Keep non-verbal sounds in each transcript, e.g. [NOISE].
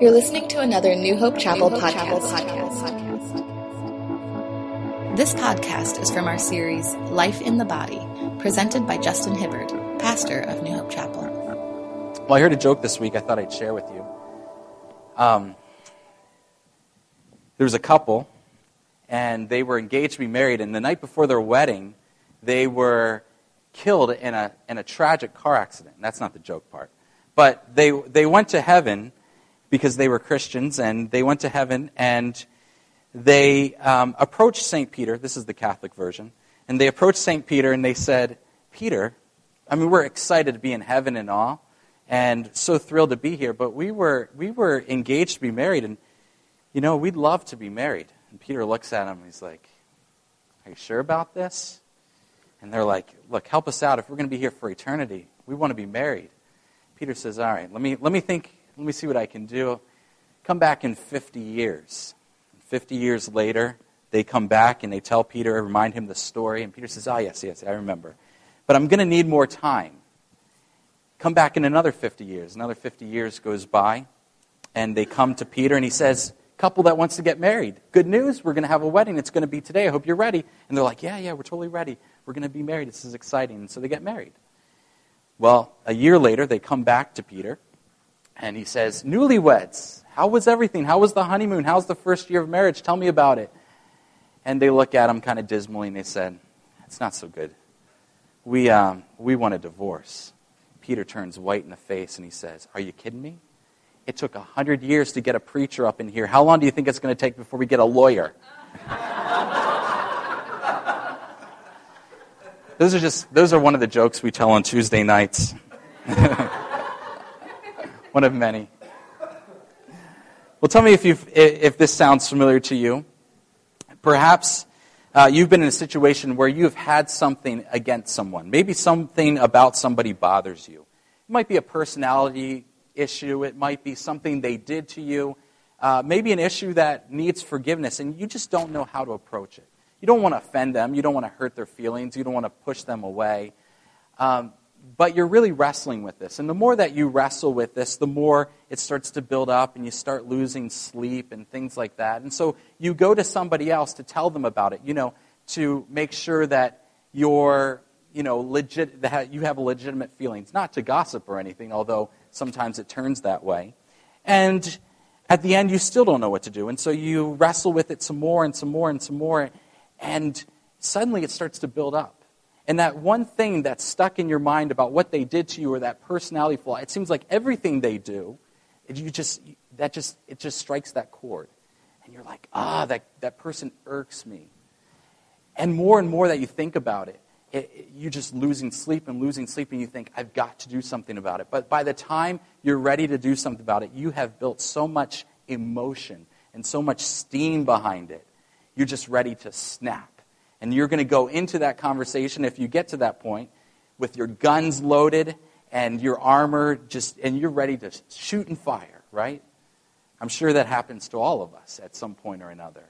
You're listening to another New Hope Chapel, New Hope podcast. Chapel podcast. This podcast is from our series Life in the Body, presented by Justin Hibbard, pastor of New Hope Chapel. Well, I heard a joke this week I thought I'd share with you. Um, there was a couple, and they were engaged to be married, and the night before their wedding, they were killed in a, in a tragic car accident. That's not the joke part. But they, they went to heaven because they were Christians, and they went to heaven and they um, approached St. Peter. This is the Catholic version. And they approached St. Peter and they said, Peter, I mean, we're excited to be in heaven and all, and so thrilled to be here, but we were, we were engaged to be married, and, you know, we'd love to be married. And Peter looks at him and he's like, Are you sure about this? And they're like, Look, help us out. If we're going to be here for eternity, we want to be married. Peter says, All right, let me, let me think, let me see what I can do. Come back in 50 years. 50 years later, they come back and they tell Peter, remind him the story. And Peter says, Oh, yes, yes, I remember. But I'm going to need more time. Come back in another 50 years. Another 50 years goes by. And they come to Peter and he says, Couple that wants to get married. Good news, we're going to have a wedding. It's going to be today. I hope you're ready. And they're like, Yeah, yeah, we're totally ready. We're going to be married. This is exciting. And so they get married. Well, a year later, they come back to Peter, and he says, Newlyweds, how was everything? How was the honeymoon? How's the first year of marriage? Tell me about it. And they look at him kind of dismally, and they said, It's not so good. We, um, we want a divorce. Peter turns white in the face, and he says, Are you kidding me? It took a hundred years to get a preacher up in here. How long do you think it's going to take before we get a lawyer? [LAUGHS] Those are just those are one of the jokes we tell on Tuesday nights. [LAUGHS] one of many. Well, tell me if you if this sounds familiar to you. Perhaps uh, you've been in a situation where you've had something against someone. Maybe something about somebody bothers you. It might be a personality issue. It might be something they did to you. Uh, maybe an issue that needs forgiveness, and you just don't know how to approach it. You don't want to offend them. You don't want to hurt their feelings. You don't want to push them away. Um, but you're really wrestling with this. And the more that you wrestle with this, the more it starts to build up and you start losing sleep and things like that. And so you go to somebody else to tell them about it, you know, to make sure that you're, you know, legit, that you have legitimate feelings, not to gossip or anything, although sometimes it turns that way. And at the end, you still don't know what to do. And so you wrestle with it some more and some more and some more. And suddenly it starts to build up. And that one thing that's stuck in your mind about what they did to you or that personality flaw, it seems like everything they do, you just, that just, it just strikes that chord. And you're like, ah, that, that person irks me. And more and more that you think about it, it, it, you're just losing sleep and losing sleep, and you think, I've got to do something about it. But by the time you're ready to do something about it, you have built so much emotion and so much steam behind it you're just ready to snap. And you're going to go into that conversation, if you get to that point, with your guns loaded and your armor just, and you're ready to shoot and fire, right? I'm sure that happens to all of us at some point or another.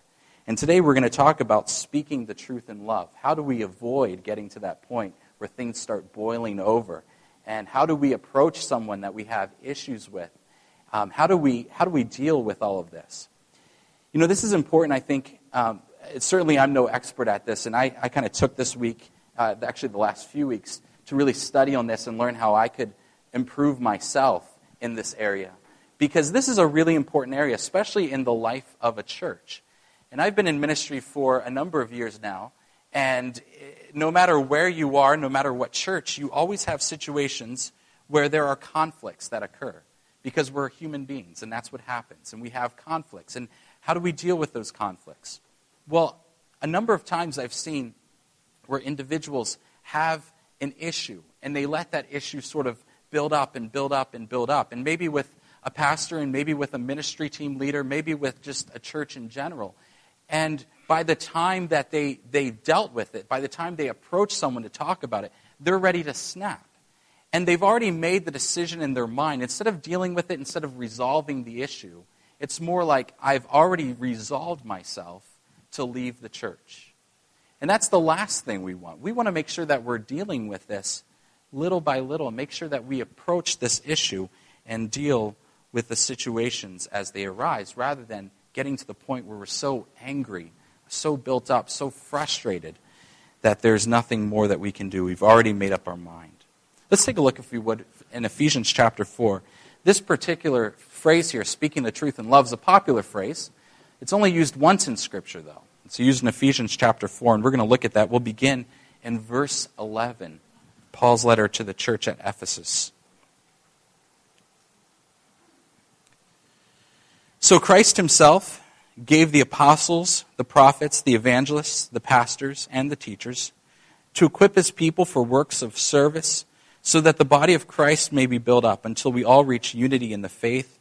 And today we're going to talk about speaking the truth in love. How do we avoid getting to that point where things start boiling over? And how do we approach someone that we have issues with? Um, how, do we, how do we deal with all of this? You know, this is important, I think, um, certainly, I'm no expert at this, and I, I kind of took this week, uh, actually the last few weeks, to really study on this and learn how I could improve myself in this area. Because this is a really important area, especially in the life of a church. And I've been in ministry for a number of years now, and eh, no matter where you are, no matter what church, you always have situations where there are conflicts that occur because we're human beings, and that's what happens. And we have conflicts. And how do we deal with those conflicts? Well, a number of times I've seen where individuals have an issue and they let that issue sort of build up and build up and build up. And maybe with a pastor and maybe with a ministry team leader, maybe with just a church in general. And by the time that they, they dealt with it, by the time they approach someone to talk about it, they're ready to snap. And they've already made the decision in their mind. Instead of dealing with it, instead of resolving the issue, it's more like I've already resolved myself to leave the church. And that's the last thing we want. We want to make sure that we're dealing with this little by little make sure that we approach this issue and deal with the situations as they arise rather than getting to the point where we're so angry, so built up, so frustrated that there's nothing more that we can do. We've already made up our mind. Let's take a look, if we would, in Ephesians chapter 4. This particular phrase here, speaking the truth in love, is a popular phrase. It's only used once in Scripture, though. It's used in Ephesians chapter 4, and we're going to look at that. We'll begin in verse 11, Paul's letter to the church at Ephesus. So Christ himself gave the apostles, the prophets, the evangelists, the pastors, and the teachers to equip his people for works of service so that the body of Christ may be built up until we all reach unity in the faith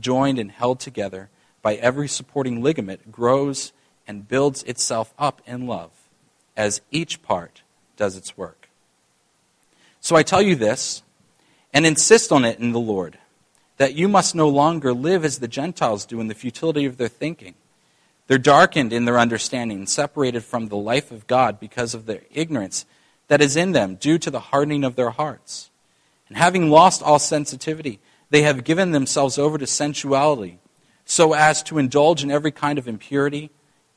joined and held together by every supporting ligament, grows and builds itself up in love as each part does its work. So I tell you this, and insist on it in the Lord that you must no longer live as the Gentiles do in the futility of their thinking. They're darkened in their understanding, separated from the life of God because of the ignorance that is in them due to the hardening of their hearts. And having lost all sensitivity, they have given themselves over to sensuality, so as to indulge in every kind of impurity,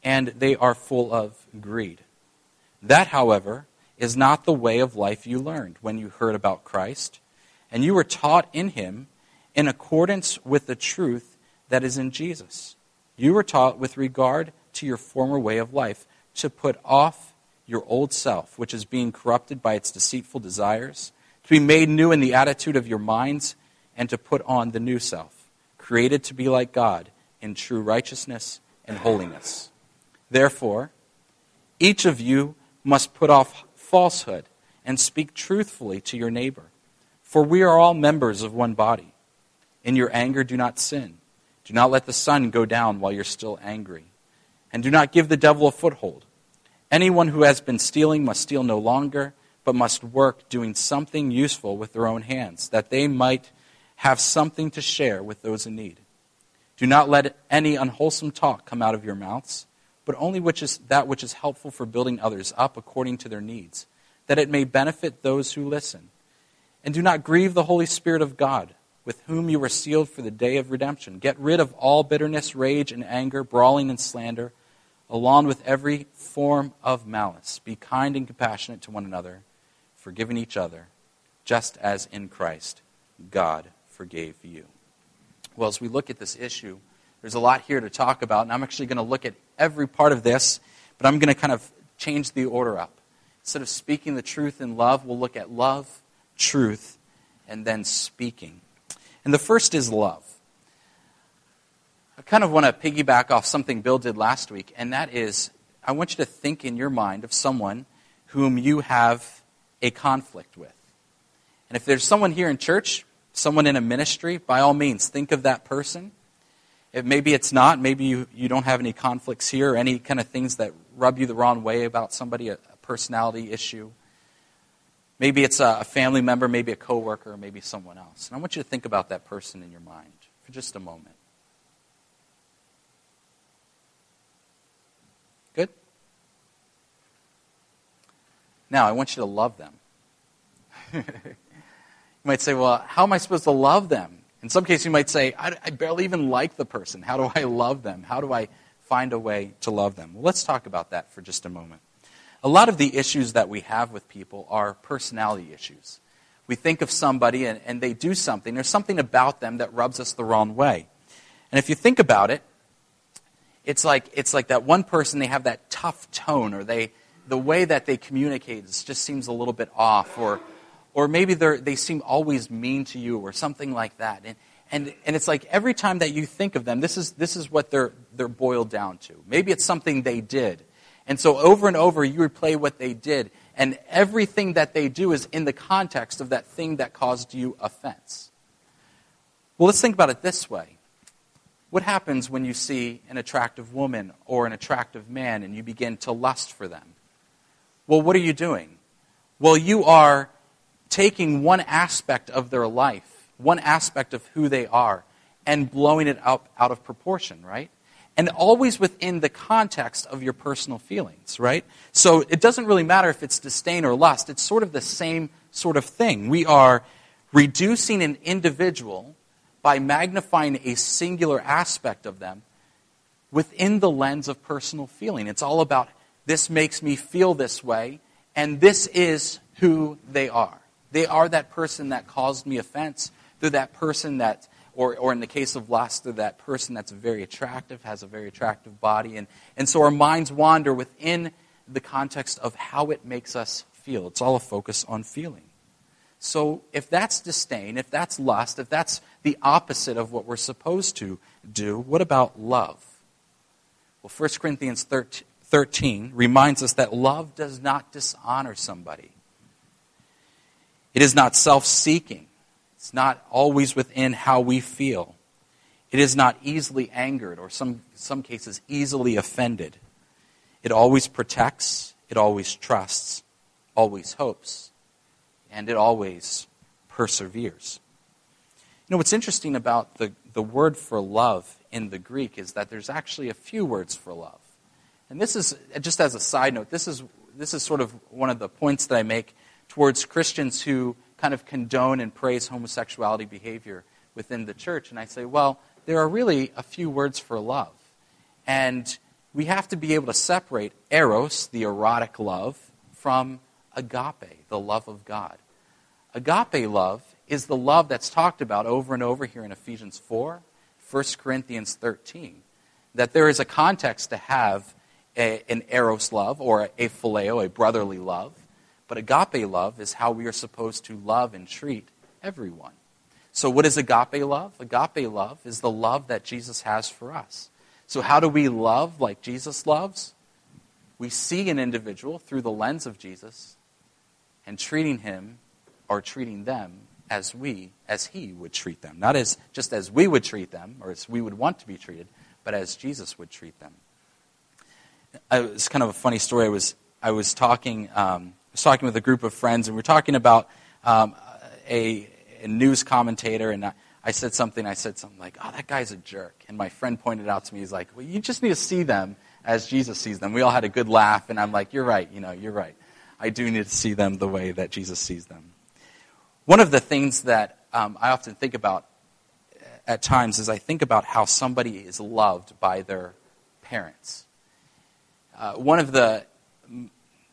and they are full of greed. That, however, is not the way of life you learned when you heard about Christ, and you were taught in him in accordance with the truth that is in Jesus. You were taught with regard to your former way of life to put off your old self, which is being corrupted by its deceitful desires, to be made new in the attitude of your minds, and to put on the new self, created to be like God in true righteousness and holiness. Therefore, each of you must put off falsehood and speak truthfully to your neighbor, for we are all members of one body. In your anger, do not sin. Do not let the sun go down while you're still angry. And do not give the devil a foothold. Anyone who has been stealing must steal no longer, but must work doing something useful with their own hands, that they might have something to share with those in need. Do not let any unwholesome talk come out of your mouths, but only which is that which is helpful for building others up according to their needs, that it may benefit those who listen. And do not grieve the Holy Spirit of God with whom you were sealed for the day of redemption. Get rid of all bitterness, rage, and anger, brawling and slander, along with every form of malice. Be kind and compassionate to one another, forgiving each other, just as in Christ God forgave you. Well, as we look at this issue, there's a lot here to talk about, and I'm actually going to look at every part of this, but I'm going to kind of change the order up. Instead of speaking the truth in love, we'll look at love, truth, and then speaking. And the first is love. I kind of want to piggyback off something Bill did last week, and that is I want you to think in your mind of someone whom you have a conflict with. And if there's someone here in church, someone in a ministry, by all means, think of that person. If maybe it's not, maybe you, you don't have any conflicts here or any kind of things that rub you the wrong way about somebody, a, a personality issue. Maybe it's a family member, maybe a coworker, maybe someone else. And I want you to think about that person in your mind for just a moment. Good? Now, I want you to love them. [LAUGHS] you might say, well, how am I supposed to love them? In some cases, you might say, I, I barely even like the person. How do I love them? How do I find a way to love them? Well, let's talk about that for just a moment a lot of the issues that we have with people are personality issues. We think of somebody and, and they do something, there's something about them that rubs us the wrong way. And if you think about it, it's like, it's like that one person, they have that tough tone, or they, the way that they communicate just seems a little bit off, or, or maybe they seem always mean to you, or something like that. And, and, and it's like every time that you think of them, this is, this is what they're, they're boiled down to. Maybe it's something they did. And so over and over, you replay what they did. And everything that they do is in the context of that thing that caused you offense. Well, let's think about it this way. What happens when you see an attractive woman or an attractive man and you begin to lust for them? Well, what are you doing? Well, you are taking one aspect of their life, one aspect of who they are, and blowing it up out of proportion, right? And always within the context of your personal feelings, right? So it doesn't really matter if it's disdain or lust, it's sort of the same sort of thing. We are reducing an individual by magnifying a singular aspect of them within the lens of personal feeling. It's all about this makes me feel this way, and this is who they are. They are that person that caused me offense. They're that person that, or, or in the case of lust, they're that person that's very attractive, has a very attractive body. And, and so our minds wander within the context of how it makes us feel. It's all a focus on feeling. So if that's disdain, if that's lust, if that's the opposite of what we're supposed to do, what about love? Well, 1 Corinthians 13 reminds us that love does not dishonor somebody. It is not self seeking. It's not always within how we feel. It is not easily angered or some some cases easily offended. It always protects, it always trusts, always hopes and it always perseveres. You know, what's interesting about the, the word for love in the Greek is that there's actually a few words for love. And this is, just as a side note, this is, this is sort of one of the points that I make towards Christians who kind of condone and praise homosexuality behavior within the church. And I say, well, there are really a few words for love. And we have to be able to separate eros, the erotic love, from agape, the love of God. Agape love is the love that's talked about over and over here in Ephesians 4, 1 Corinthians 13. That there is a context to have a, an eros love or a phileo, a brotherly love. But agape love is how we are supposed to love and treat everyone. So, what is agape love? Agape love is the love that Jesus has for us. So, how do we love like Jesus loves? We see an individual through the lens of Jesus and treating him or treating them as we, as he would treat them. Not as just as we would treat them or as we would want to be treated, but as Jesus would treat them. It's kind of a funny story. I was, I was talking, um, was talking with a group of friends, and we are talking about um, a, a, news commentator, and I, I said something. I said something like, "Oh, that guy's a jerk," and my friend pointed out to me, he's like, "Well, you just need to see them as Jesus sees them." We all had a good laugh, and I'm like, "You're right. You know, you're right." I do need to see them the way that Jesus sees them. One of the things that um, I often think about at times is I think about how somebody is loved by their parents. Uh, one of the,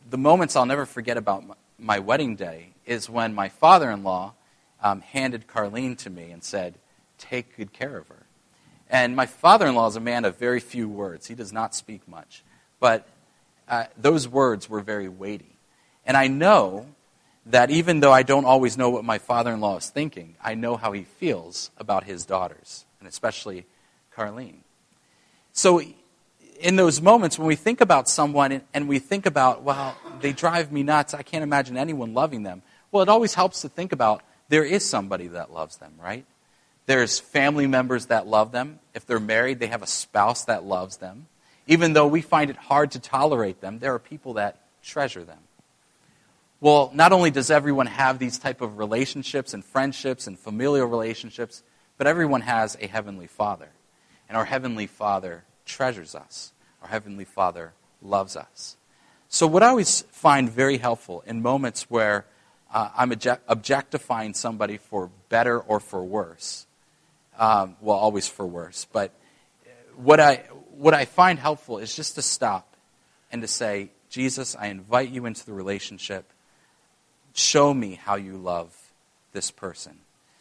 the moments I'll never forget about my, wedding day is when my father in law um, handed Carlene to me and said, Take good care of her. And my father in law is a man of very few words. He does not speak much. But uh, those words were very weighty. And I know that even though I don't always know what my father in law is thinking, I know how he feels about his daughters, and especially Carlene. So, in those moments when we think about someone and we think about, well, they drive me nuts, I can't imagine anyone loving them, well, it always helps to think about there is somebody that loves them, right? There's family members that love them. If they're married, they have a spouse that loves them. Even though we find it hard to tolerate them, there are people that treasure them. Well, not only does everyone have these type of relationships and friendships and familial relationships, but everyone has a heavenly Father. And our heavenly Father treasures us. Our heavenly Father loves us. So what I always find very helpful in moments where uh, I'm objectifying somebody for better or for worse, um, well, always for worse, but what I, what I find helpful is just to stop and to say, Jesus, I invite you into the relationship Show me how you love this person.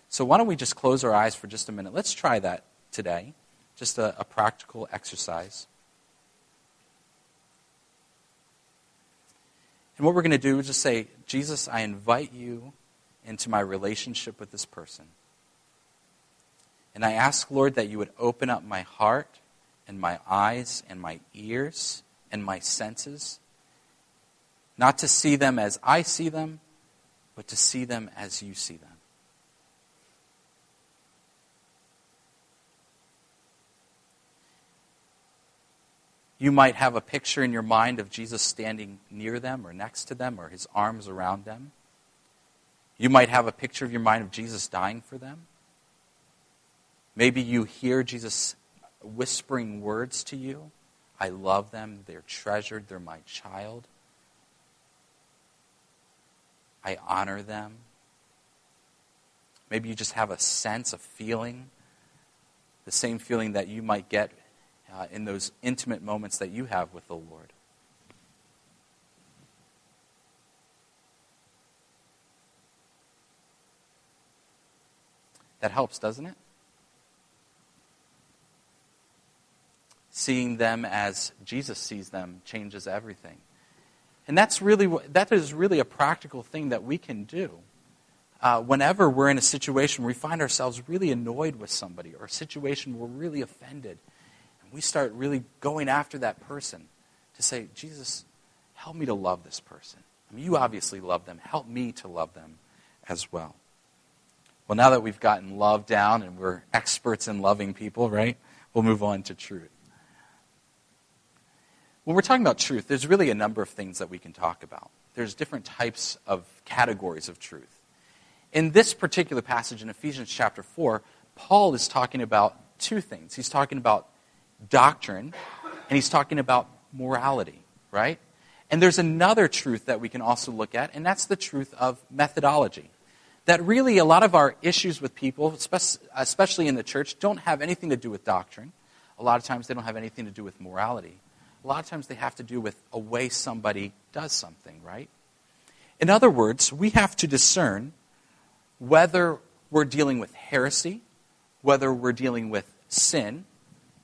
So, why don't we just close our eyes for just a minute? Let's try that today. Just a, a practical exercise. And what we're going to do is just say, Jesus, I invite you into my relationship with this person. And I ask, Lord, that you would open up my heart and my eyes and my ears and my senses, not to see them as I see them, but to see them as you see them. You might have a picture in your mind of Jesus standing near them or next to them or his arms around them. You might have a picture of your mind of Jesus dying for them. Maybe you hear Jesus whispering words to you. I love them. They're treasured. They're my child. I honor them. Maybe you just have a sense, a feeling, the same feeling that you might get uh, in those intimate moments that you have with the Lord. That helps, doesn't it? Seeing them as Jesus sees them changes everything. And that's really, that is really a practical thing that we can do. Uh, whenever we're in a situation where we find ourselves really annoyed with somebody or a situation where we're really offended, we start really going after that person to say, Jesus, help me to love this person. I mean, you obviously love them. Help me to love them as well. Well, now that we've gotten love down and we're experts in loving people, right? We'll move on to truth. When we're talking about truth, there's really a number of things that we can talk about. There's different types of categories of truth. In this particular passage in Ephesians chapter 4, Paul is talking about two things. He's talking about doctrine and he's talking about morality, right? And there's another truth that we can also look at, and that's the truth of methodology. That really a lot of our issues with people, especially in the church, don't have anything to do with doctrine. A lot of times they don't have anything to do with morality. A lot of times they have to do with a way somebody does something, right? In other words, we have to discern whether we're dealing with heresy, whether we're dealing with sin,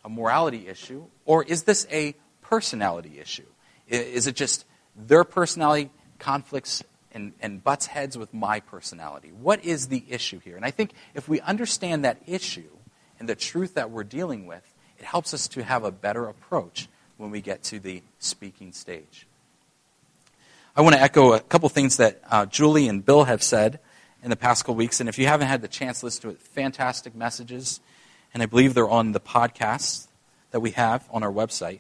a morality issue, or is this a personality issue? Is it just their personality conflicts and, and butts heads with my personality? What is the issue here? And I think if we understand that issue and the truth that we're dealing with, it helps us to have a better approach when we get to the speaking stage. I want to echo a couple things that uh, Julie and Bill have said in the past couple weeks. And if you haven't had the chance to listen to it, fantastic messages. And I believe they're on the podcast that we have on our website.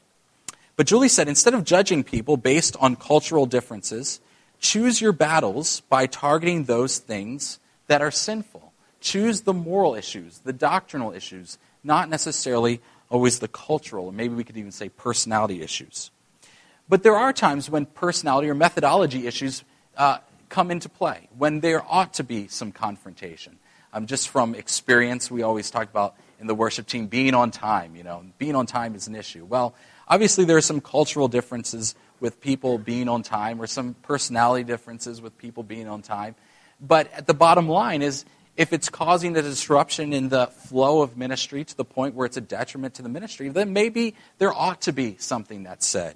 But Julie said instead of judging people based on cultural differences, choose your battles by targeting those things that are sinful. Choose the moral issues, the doctrinal issues, not necessarily always the cultural, or maybe we could even say personality issues. But there are times when personality or methodology issues uh, come into play, when there ought to be some confrontation. Um, just from experience, we always talk about in the worship team being on time. You know, being on time is an issue. Well, obviously there are some cultural differences with people being on time, or some personality differences with people being on time. But at the bottom line is, if it's causing a disruption in the flow of ministry to the point where it's a detriment to the ministry, then maybe there ought to be something that's said.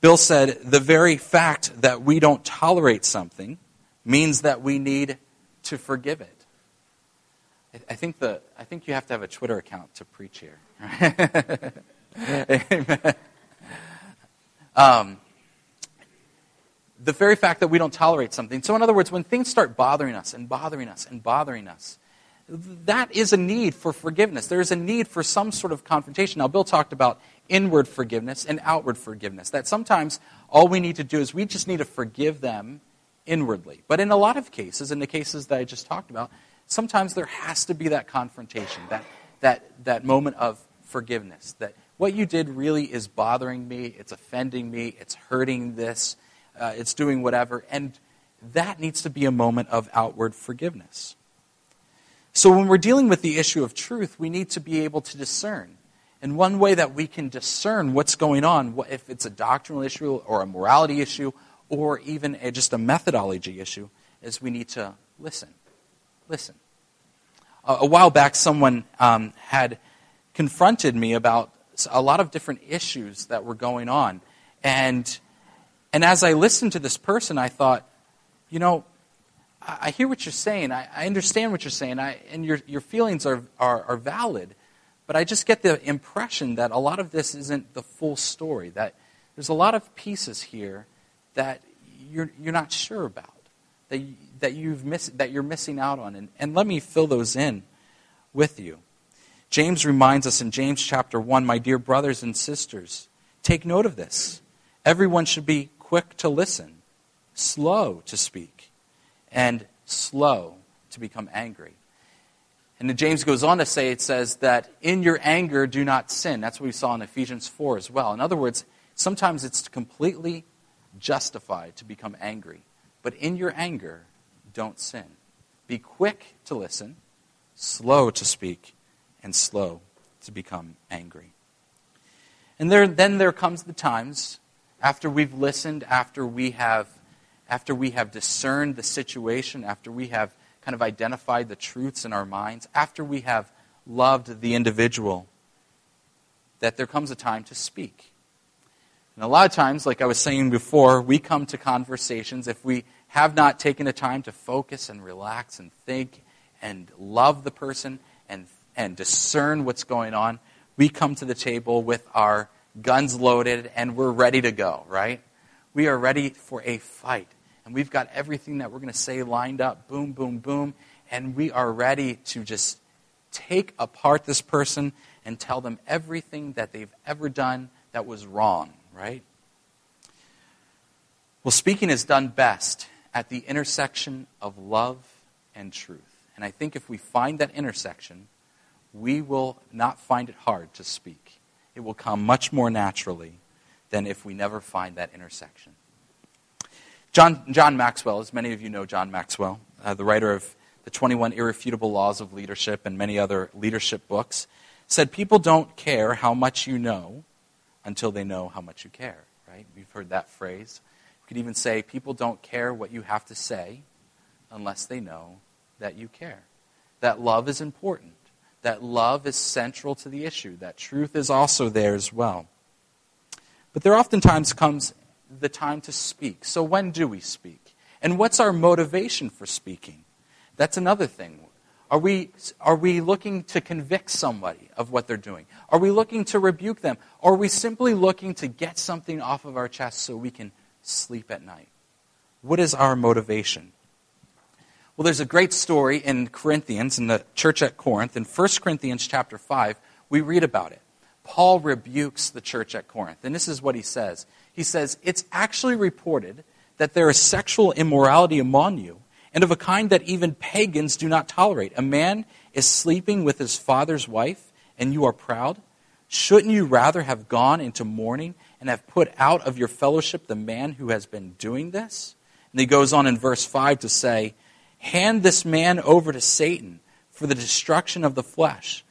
Bill said, the very fact that we don't tolerate something means that we need to forgive it. I think, the, I think you have to have a Twitter account to preach here. [LAUGHS] Amen. Um, the very fact that we don't tolerate something. So, in other words, when things start bothering us and bothering us and bothering us, that is a need for forgiveness. There is a need for some sort of confrontation. Now, Bill talked about inward forgiveness and outward forgiveness. That sometimes all we need to do is we just need to forgive them inwardly. But in a lot of cases, in the cases that I just talked about, sometimes there has to be that confrontation, that, that, that moment of forgiveness. That what you did really is bothering me, it's offending me, it's hurting this, uh, it's doing whatever. And that needs to be a moment of outward forgiveness. So when we're dealing with the issue of truth, we need to be able to discern. And one way that we can discern what's going on, if it's a doctrinal issue or a morality issue or even a, just a methodology issue, is we need to listen. Listen. A, a while back, someone um, had confronted me about a lot of different issues that were going on. And, and as I listened to this person, I thought, you know, I hear what you're saying. I, I understand what you're saying. I, and your, your feelings are, are, are valid. But I just get the impression that a lot of this isn't the full story, that there's a lot of pieces here that you're, you're not sure about, that, that, you've miss, that you're missing out on. And, and let me fill those in with you. James reminds us in James chapter 1 My dear brothers and sisters, take note of this. Everyone should be quick to listen, slow to speak, and slow to become angry. And then James goes on to say, it says that in your anger, do not sin. That's what we saw in Ephesians 4 as well. In other words, sometimes it's completely justified to become angry. But in your anger, don't sin. Be quick to listen, slow to speak, and slow to become angry. And there, then there comes the times after we've listened, after we have, after we have discerned the situation, after we have kind of identified the truths in our minds, after we have loved the individual, that there comes a time to speak. And a lot of times, like I was saying before, we come to conversations if we have not taken the time to focus and relax and think and love the person and, and discern what's going on, we come to the table with our guns loaded and we're ready to go, right? We are ready for a fight and we've got everything that we're going to say lined up boom, boom, boom. And we are ready to just take apart this person and tell them everything that they've ever done that was wrong, right? Well, speaking is done best at the intersection of love and truth. And I think if we find that intersection, we will not find it hard to speak. It will come much more naturally than if we never find that intersection. John, John Maxwell, as many of you know John Maxwell, uh, the writer of the 21 Irrefutable Laws of Leadership and many other leadership books, said people don't care how much you know until they know how much you care, right? We've heard that phrase. Could even say people don't care what you have to say unless they know that you care. That love is important. That love is central to the issue. That truth is also there as well. But there oftentimes comes the time to speak. So, when do we speak? And what's our motivation for speaking? That's another thing. Are we, are we looking to convict somebody of what they're doing? Are we looking to rebuke them? Are we simply looking to get something off of our chest so we can sleep at night? What is our motivation? Well, there's a great story in Corinthians, in the church at Corinth. In 1 Corinthians chapter 5, we read about it. Paul rebukes the church at Corinth. And this is what he says he says, It's actually reported that there is sexual immorality among you, and of a kind that even pagans do not tolerate. A man is sleeping with his father's wife, and you are proud. Shouldn't you rather have gone into mourning and have put out of your fellowship the man who has been doing this? And he goes on in verse 5 to say, Hand this man over to Satan for the destruction of the flesh,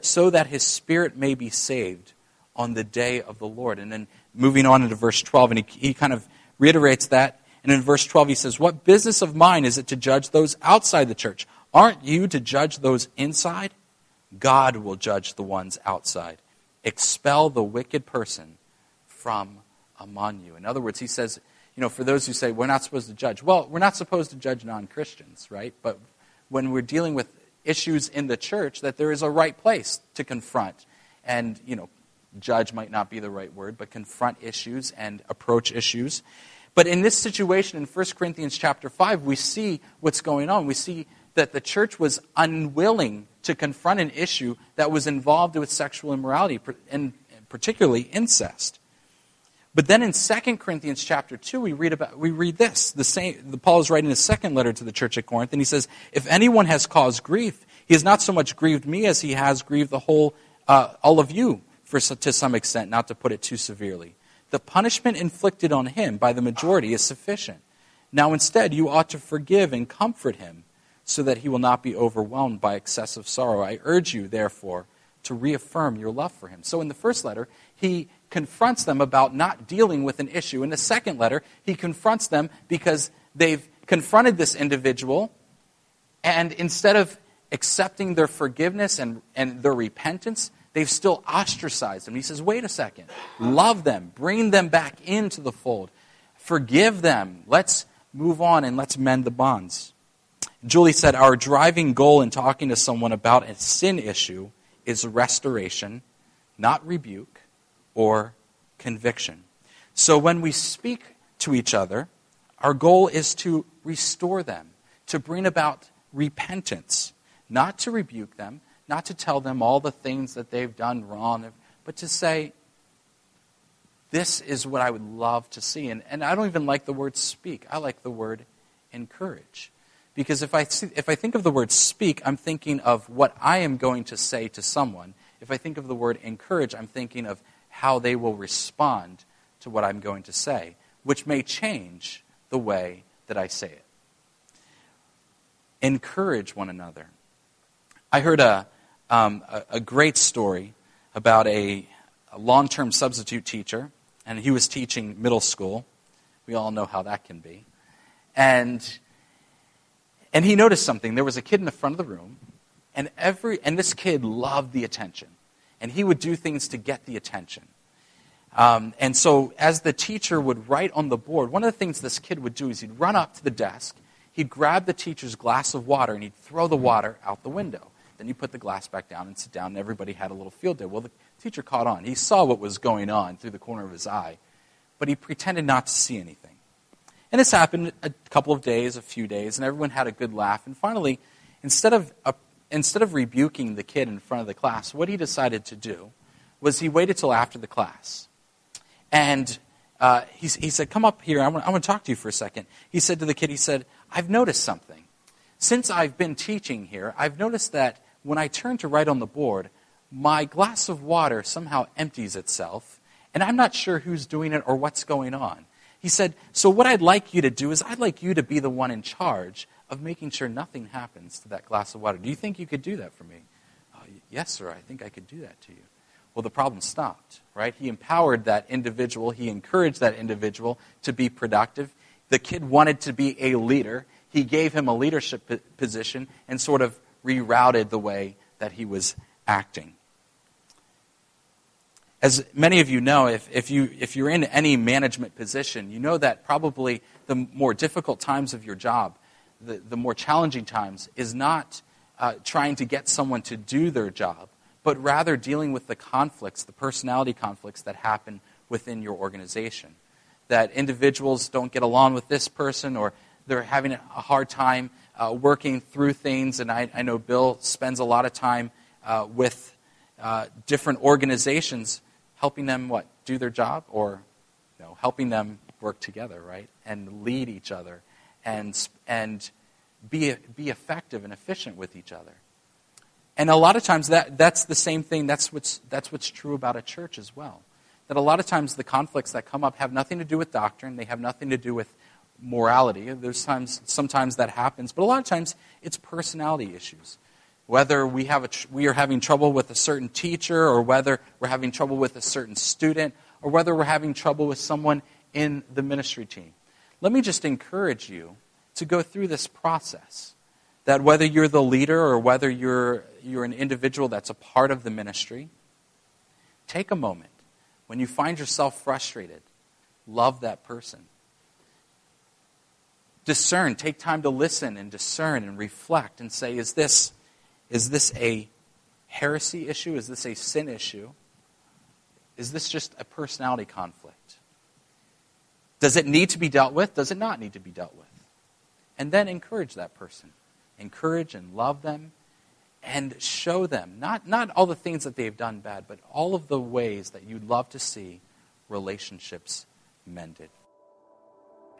so that his spirit may be saved on the day of the Lord. And then moving on into verse 12, and he, he kind of reiterates that. And in verse 12, he says, What business of mine is it to judge those outside the church? Aren't you to judge those inside? God will judge the ones outside. Expel the wicked person from among you. In other words, he says, you know, for those who say we're not supposed to judge, well, we're not supposed to judge non Christians, right? But when we're dealing with issues in the church, that there is a right place to confront and, you know, judge might not be the right word, but confront issues and approach issues. But in this situation in 1 Corinthians chapter 5, we see what's going on. We see that the church was unwilling to confront an issue that was involved with sexual immorality, and particularly incest. But then in 2 Corinthians chapter 2, we read, about, we read this. The same, the, Paul is writing his second letter to the church at Corinth, and he says, If anyone has caused grief, he has not so much grieved me as he has grieved the whole, uh, all of you for, to some extent, not to put it too severely. The punishment inflicted on him by the majority is sufficient. Now, instead, you ought to forgive and comfort him so that he will not be overwhelmed by excessive sorrow. I urge you, therefore, to reaffirm your love for him. So, in the first letter, he confronts them about not dealing with an issue. In the second letter, he confronts them because they've confronted this individual, and instead of accepting their forgiveness and, and their repentance, They've still ostracized them. He says, wait a second. Love them. Bring them back into the fold. Forgive them. Let's move on and let's mend the bonds. Julie said, Our driving goal in talking to someone about a sin issue is restoration, not rebuke or conviction. So when we speak to each other, our goal is to restore them, to bring about repentance, not to rebuke them, not to tell them all the things that they've done wrong, but to say, this is what I would love to see. And, and I don't even like the word speak, I like the word encourage. Because if I, see, if I think of the word speak, I'm thinking of what I am going to say to someone. If I think of the word encourage, I'm thinking of how they will respond to what I'm going to say, which may change the way that I say it. Encourage one another. I heard a, um, a, a, great story about a, a long term substitute teacher, and he was teaching middle school. We all know how that can be. And, and he noticed something. There was a kid in the front of the room, and, every, and this kid loved the attention. And he would do things to get the attention. Um, and so, as the teacher would write on the board, one of the things this kid would do is he'd run up to the desk, he'd grab the teacher's glass of water, and he'd throw the water out the window. Then you put the glass back down and sit down, and everybody had a little field day. Well, the teacher caught on. He saw what was going on through the corner of his eye, but he pretended not to see anything. And this happened a couple of days, a few days, and everyone had a good laugh. And finally, instead of, instead of rebuking the kid in front of the class, what he decided to do was he waited till after the class. And uh, he, he said, Come up here. I want, I want to talk to you for a second. He said to the kid, He said, I've noticed something. Since I've been teaching here, I've noticed that when I turn to write on the board, my glass of water somehow empties itself, and I'm not sure who's doing it or what's going on. He said, So, what I'd like you to do is, I'd like you to be the one in charge of making sure nothing happens to that glass of water. Do you think you could do that for me? Oh, yes, sir, I think I could do that to you. Well, the problem stopped, right? He empowered that individual, he encouraged that individual to be productive. The kid wanted to be a leader. He gave him a leadership position and sort of rerouted the way that he was acting. As many of you know, if, if, you, if you're in any management position, you know that probably the more difficult times of your job, the, the more challenging times, is not uh, trying to get someone to do their job, but rather dealing with the conflicts, the personality conflicts that happen within your organization. That individuals don't get along with this person, or they're having a hard time uh, working through things. And I, I, know Bill spends a lot of time uh, with uh, different organizations helping them what do their job or you know, helping them work together right and lead each other and and be be effective and efficient with each other. And a lot of times that that's the same thing that's what's that's what's true about a church as well. That a lot of times the conflicts that come up have nothing to do with doctrine they have nothing to do with morality. There's times sometimes that happens but a lot of times it's personality issues. Whether we, have a, we are having trouble with a certain teacher, or whether we're having trouble with a certain student, or whether we're having trouble with someone in the ministry team. Let me just encourage you to go through this process. That whether you're the leader or whether you're, you're an individual that's a part of the ministry, take a moment. When you find yourself frustrated, love that person. Discern, take time to listen and discern and reflect and say, is this is this a heresy issue? Is this a sin issue? Is this just a personality conflict? Does it need to be dealt with? Does it not need to be dealt with? And then encourage that person. Encourage and love them and show them not, not all the things that they've done bad, but all of the ways that you'd love to see relationships mended.